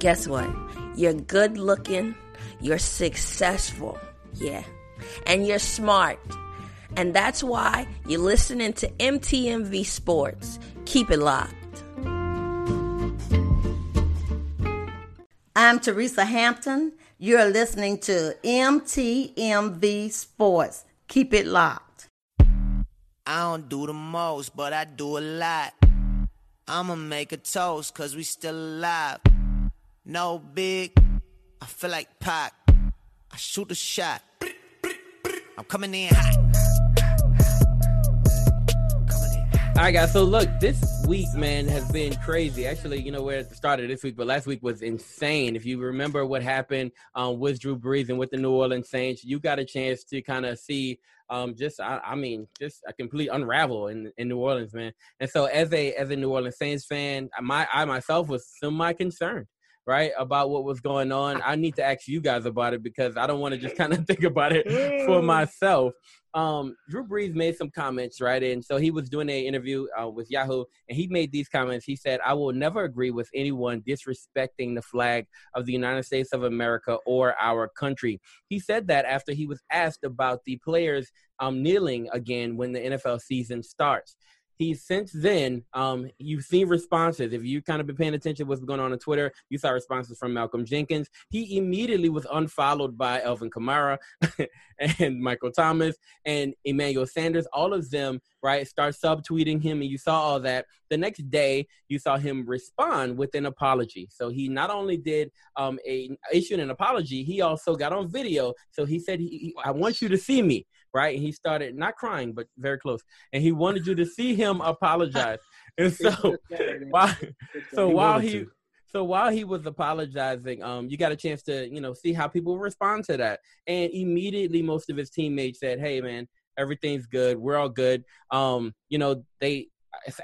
guess what? You're good looking, you're successful, yeah, and you're smart. And that's why you're listening to MTMV Sports. Keep it locked. I'm Teresa Hampton. You're listening to MTMV Sports. Keep it locked. I don't do the most, but I do a lot. I'ma make a toast, cause we still alive. No big, I feel like Pac. I shoot a shot. I'm coming in hot. All right, guys. So look, this week, man, has been crazy. Actually, you know, we're at the start of this week, but last week was insane. If you remember what happened um, with Drew Brees and with the New Orleans Saints, you got a chance to kind of see um, just, I, I, mean, just a complete unravel in, in New Orleans, man. And so, as a as a New Orleans Saints fan, my I myself was semi concerned right, about what was going on. I need to ask you guys about it because I don't want to just kind of think about it for myself. Um, Drew Brees made some comments, right? And so he was doing an interview uh, with Yahoo, and he made these comments. He said, I will never agree with anyone disrespecting the flag of the United States of America or our country. He said that after he was asked about the players um, kneeling again when the NFL season starts he since then um, you've seen responses. If you've kind of been paying attention to what's going on on twitter you saw responses from malcolm jenkins. He immediately was unfollowed by alvin kamara and michael thomas and emmanuel sanders. All of them right start subtweeting him and you saw all that. The next day you saw him respond with an apology. So he not only did um, a issued an apology he also got on video. So he said he, i want you to see me right? And he started not crying, but very close. And he wanted you to see him apologize. And so, while, so while he, so while he was apologizing, um, you got a chance to, you know, see how people respond to that. And immediately, most of his teammates said, "Hey, man, everything's good. We're all good." Um, you know, they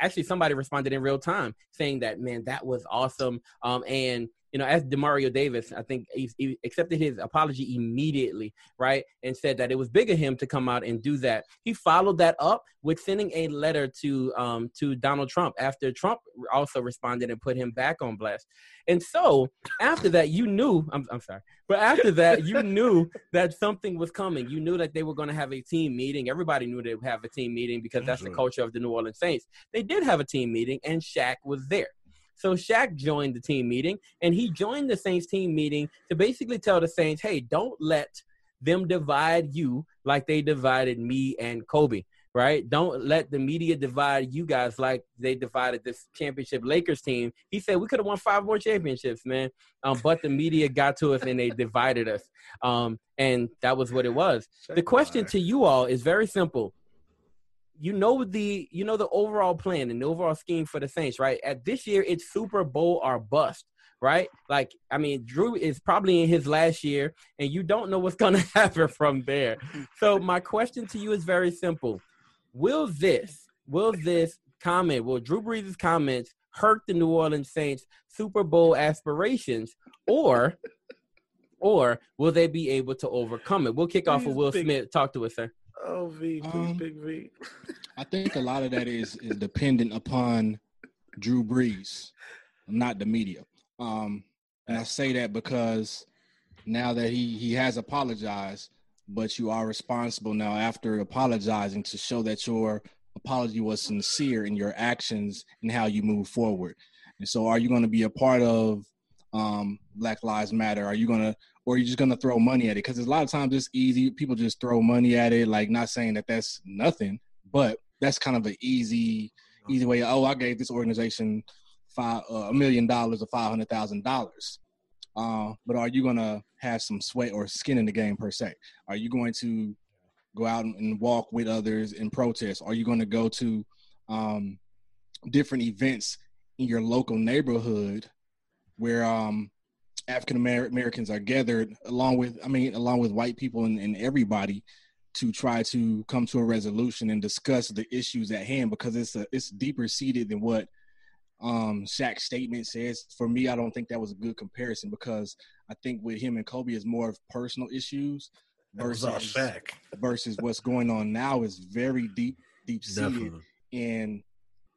actually somebody responded in real time saying that, "Man, that was awesome." Um, and you know, as Demario Davis, I think he, he, accepted his apology immediately, right, and said that it was big of him to come out and do that. He followed that up with sending a letter to um, to Donald Trump after Trump also responded and put him back on blast. And so after that, you knew. I'm, I'm sorry, but after that, you knew that something was coming. You knew that they were going to have a team meeting. Everybody knew they would have a team meeting because that's the culture of the New Orleans Saints. They did have a team meeting, and Shaq was there. So Shaq joined the team meeting, and he joined the Saints team meeting to basically tell the Saints, hey, don't let them divide you like they divided me and Kobe, right? Don't let the media divide you guys like they divided this championship Lakers team. He said we could have won five more championships, man. Um, but the media got to us and they divided us. Um, and that was what it was. The question to you all is very simple you know the you know the overall plan and the overall scheme for the Saints, right? At this year, it's Super Bowl or bust, right? Like, I mean, Drew is probably in his last year, and you don't know what's going to happen from there. So, my question to you is very simple: Will this, will this comment, will Drew Brees' comments hurt the New Orleans Saints' Super Bowl aspirations, or, or will they be able to overcome it? We'll kick off with Will Smith. Talk to us, sir. Oh, V, please, um, big V. I think a lot of that is is dependent upon Drew Brees, not the media. Um, and I say that because now that he he has apologized, but you are responsible now after apologizing to show that your apology was sincere in your actions and how you move forward. And so, are you going to be a part of um, Black Lives Matter? Are you going to or are you just gonna throw money at it? Because a lot of times it's easy. People just throw money at it. Like not saying that that's nothing, but that's kind of an easy, easy way. Oh, I gave this organization five uh, a million dollars or five hundred thousand dollars. Uh, but are you gonna have some sweat or skin in the game per se? Are you going to go out and walk with others in protest? Are you going to go to um, different events in your local neighborhood where um, African Americans are gathered along with, I mean, along with white people and, and, everybody to try to come to a resolution and discuss the issues at hand because it's a, it's deeper seated than what um Shaq's statement says. For me, I don't think that was a good comparison because I think with him and Kobe is more of personal issues versus back versus what's going on now is very deep deep seated. And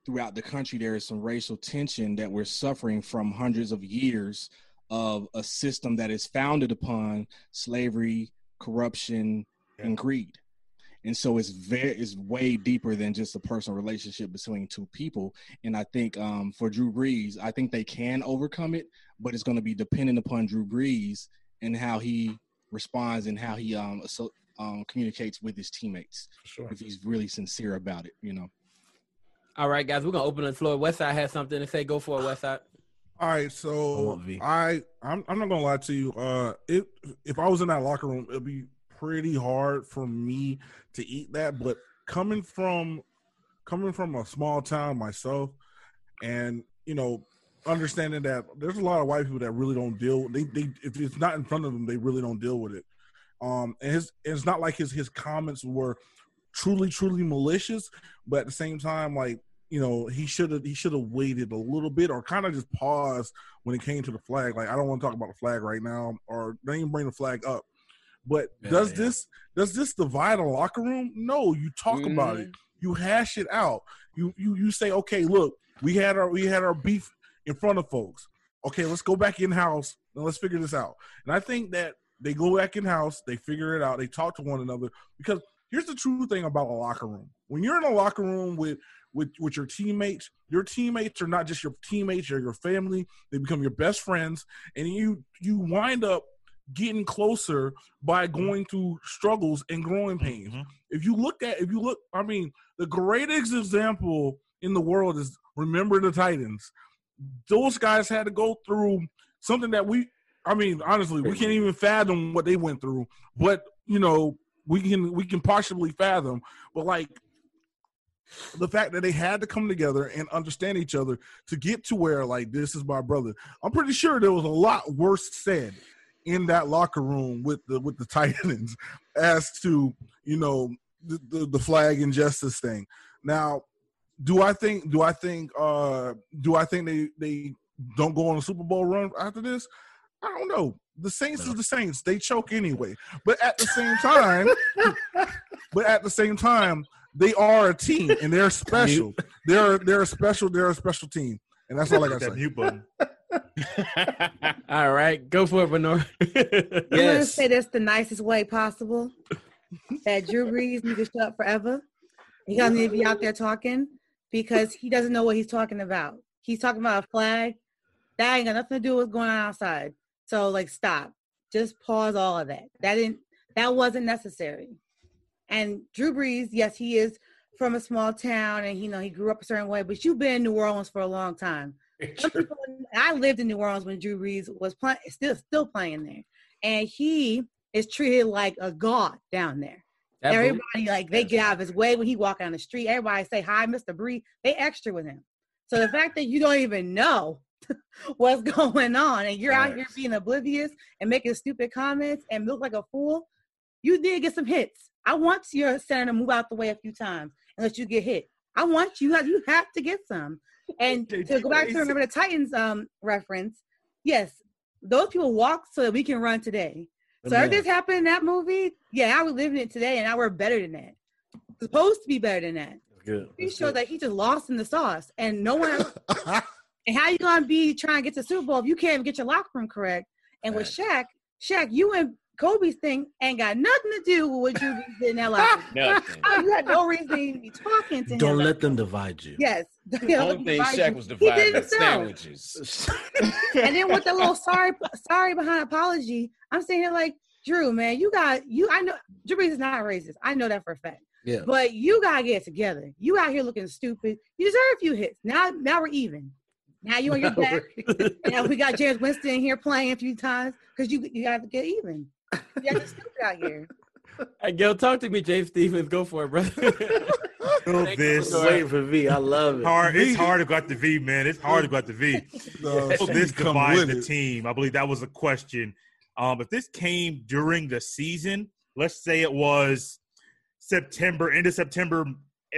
throughout the country there is some racial tension that we're suffering from hundreds of years of a system that is founded upon slavery, corruption, yeah. and greed. And so it's very it's way deeper than just a personal relationship between two people. And I think um, for Drew Brees, I think they can overcome it, but it's going to be dependent upon Drew Brees and how he responds and how he um, so, um communicates with his teammates. Sure. If he's really sincere about it, you know. All right, guys, we're gonna open the floor. Westside has something to say. Go for it, Westside. All right, so I, I I'm, I'm not gonna lie to you. Uh, it if I was in that locker room, it'd be pretty hard for me to eat that. But coming from coming from a small town myself, and you know, understanding that there's a lot of white people that really don't deal. They they if it's not in front of them, they really don't deal with it. Um, and his and it's not like his his comments were truly truly malicious, but at the same time, like you know, he should have he should have waited a little bit or kind of just paused when it came to the flag. Like I don't want to talk about the flag right now, or don't even bring the flag up. But yeah, does yeah. this does this divide a locker room? No, you talk mm-hmm. about it, mm-hmm. you hash it out. You you you say, okay, look, we had our we had our beef in front of folks. Okay, let's go back in house and let's figure this out. And I think that they go back in house, they figure it out, they talk to one another because here's the true thing about a locker room. When you're in a locker room with with with your teammates. Your teammates are not just your teammates; they're your family. They become your best friends, and you you wind up getting closer by going through struggles and growing pains. Mm-hmm. If you look at, if you look, I mean, the greatest example in the world is remember the Titans. Those guys had to go through something that we, I mean, honestly, we can't even fathom what they went through. But you know, we can we can partially fathom. But like the fact that they had to come together and understand each other to get to where like this is my brother. I'm pretty sure there was a lot worse said in that locker room with the with the Titans as to you know the, the, the flag injustice thing. Now, do I think do I think uh do I think they they don't go on a Super Bowl run after this? I don't know. The Saints no. is the Saints. They choke anyway. But at the same time, but at the same time, they are a team and they're special. they're they're a special they're a special team, and that's all I got to say. Mute button. all right, go for it, Benora. yes. I'm gonna say this the nicest way possible. That Drew Brees needs to shut up forever. He doesn't need to be out there talking because he doesn't know what he's talking about. He's talking about a flag. That ain't got nothing to do with going on outside. So like stop. Just pause all of that. That didn't that wasn't necessary. And Drew Brees, yes, he is from a small town and you know he grew up a certain way, but you've been in New Orleans for a long time. People, I lived in New Orleans when Drew Brees was playing, still still playing there, and he is treated like a god down there. That everybody like they get out of his way when he walk down the street. Everybody say hi, Mr. Bree. They extra with him. So the fact that you don't even know what's going on and you're out here being oblivious and making stupid comments and look like a fool, you did get some hits. I want your center to move out the way a few times let you get hit. I want you. You have to get some. And to go back to remember the Titans um, reference, yes, those people walk so that we can run today. So Amen. everything's happened in that movie. Yeah, I was living it today, and now we're better than that. Supposed to be better than that. Good. He showed that he just lost in the sauce, and no one. and how you gonna be trying to get to Super Bowl if you can't even get your locker room correct? And with Shaq, Shaq, you and Kobe's thing ain't got nothing to do with what you did in that locker Nothing. Oh, you had no reason to be talking to him. Don't let them divide you. Yes. The only thing Shaq you. was dividing sandwiches. and then with the little sorry, sorry behind apology, I'm saying here like, Drew, man, you got you. I know Drew is not racist. I know that for a fact. Yeah. But you gotta get together. You out here looking stupid. You deserve a few hits. Now, now we're even. Now you on your back. now we got Jameis Winston in here playing a few times because you you got to get even. Yeah, you stupid out here. Hey, Gil, talk to me, James Stevens. Go for it, brother. this. Waiting for V. I love it. Hard. It's hard to go at the V, man. It's hard to go at the V. No, this divides the team. I believe that was a question. Um, if this came during the season, let's say it was September, end of September,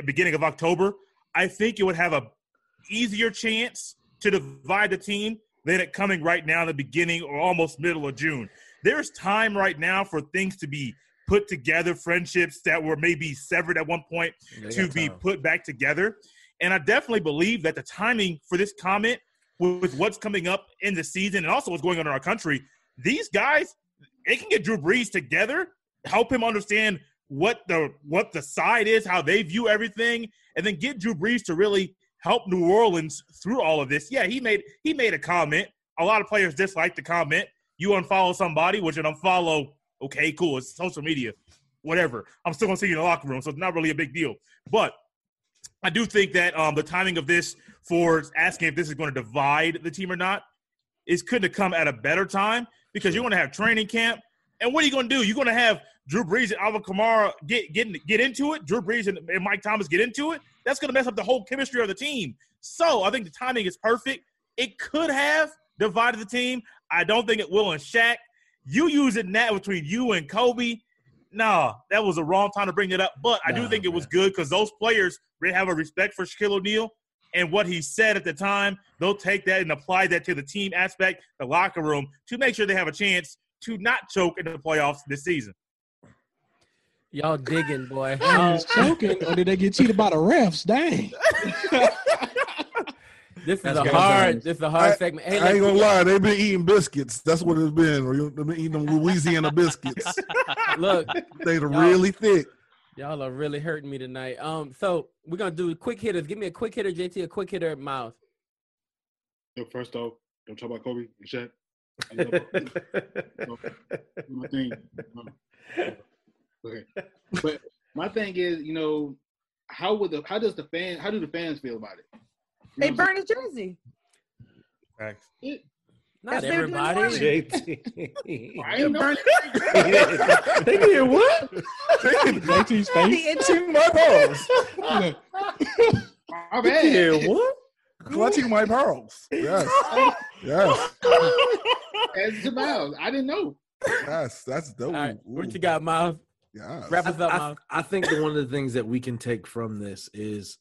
beginning of October, I think it would have a easier chance to divide the team than it coming right now in the beginning or almost middle of June there's time right now for things to be put together, friendships that were maybe severed at one point to be put back together. And I definitely believe that the timing for this comment with what's coming up in the season and also what's going on in our country, these guys, they can get Drew Brees together, help him understand what the what the side is, how they view everything, and then get Drew Brees to really help New Orleans through all of this. Yeah, he made he made a comment. A lot of players dislike the comment. You unfollow somebody, which an unfollow, okay, cool. It's social media, whatever. I'm still gonna see you in the locker room, so it's not really a big deal. But I do think that um, the timing of this for asking if this is going to divide the team or not is couldn't have come at a better time because you're going to have training camp. And what are you going to do? You're going to have Drew Brees and Alvin Kamara get get get into it. Drew Brees and, and Mike Thomas get into it. That's going to mess up the whole chemistry of the team. So I think the timing is perfect. It could have divided the team. I don't think it will. And Shaq, you use it now between you and Kobe. Nah, that was a wrong time to bring it up. But I do think it was good because those players really have a respect for Shaquille O'Neal and what he said at the time. They'll take that and apply that to the team aspect, the locker room, to make sure they have a chance to not choke in the playoffs this season. Y'all digging, boy. Um, choking, or did they get cheated by the refs? Dang. This is That's a hard. This is a hard I, segment. Hey, I ain't gonna lie. They've been eating biscuits. That's what it's been. They've been eating them Louisiana biscuits. Look, they're really thick. Y'all are really hurting me tonight. Um, so we're gonna do quick hitters. Give me a quick hitter, JT. A quick hitter, Miles. Yo, first off, don't talk about Kobe and Shaq. my thing. Okay, but my thing is, you know, how would the how does the fan how do the fans feel about it? They burn his jersey. Thanks. Not everybody. JT. I ain't know. they did what? JT's face. Clutching my pearls. My bad. Yeah, what? Clutching my pearls. Yes. yes. As to Miles, I didn't know. Yes, that's dope. All right, what you got, Miles? Yeah. Wrap us up, I, Miles. I think that one of the things that we can take from this is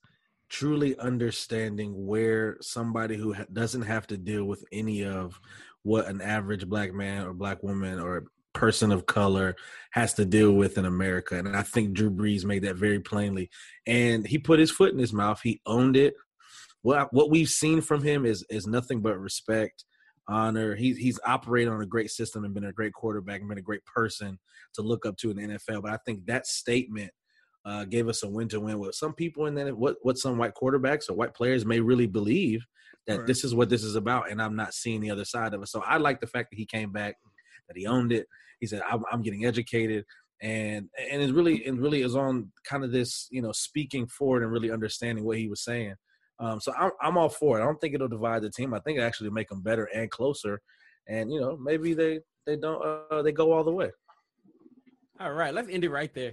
truly understanding where somebody who ha- doesn't have to deal with any of what an average black man or black woman or person of color has to deal with in America. And I think Drew Brees made that very plainly. And he put his foot in his mouth. He owned it. What what we've seen from him is is nothing but respect, honor. He's he's operated on a great system and been a great quarterback and been a great person to look up to in the NFL. But I think that statement uh, gave us a win to win with some people, and then what what some white quarterbacks or white players may really believe that right. this is what this is about, and I'm not seeing the other side of it. So I like the fact that he came back, that he owned it. He said, "I'm, I'm getting educated." And and it really and really is on kind of this you know speaking forward and really understanding what he was saying. Um, so I'm I'm all for it. I don't think it'll divide the team. I think it actually make them better and closer. And you know maybe they they don't uh, they go all the way. All right, let's end it right there.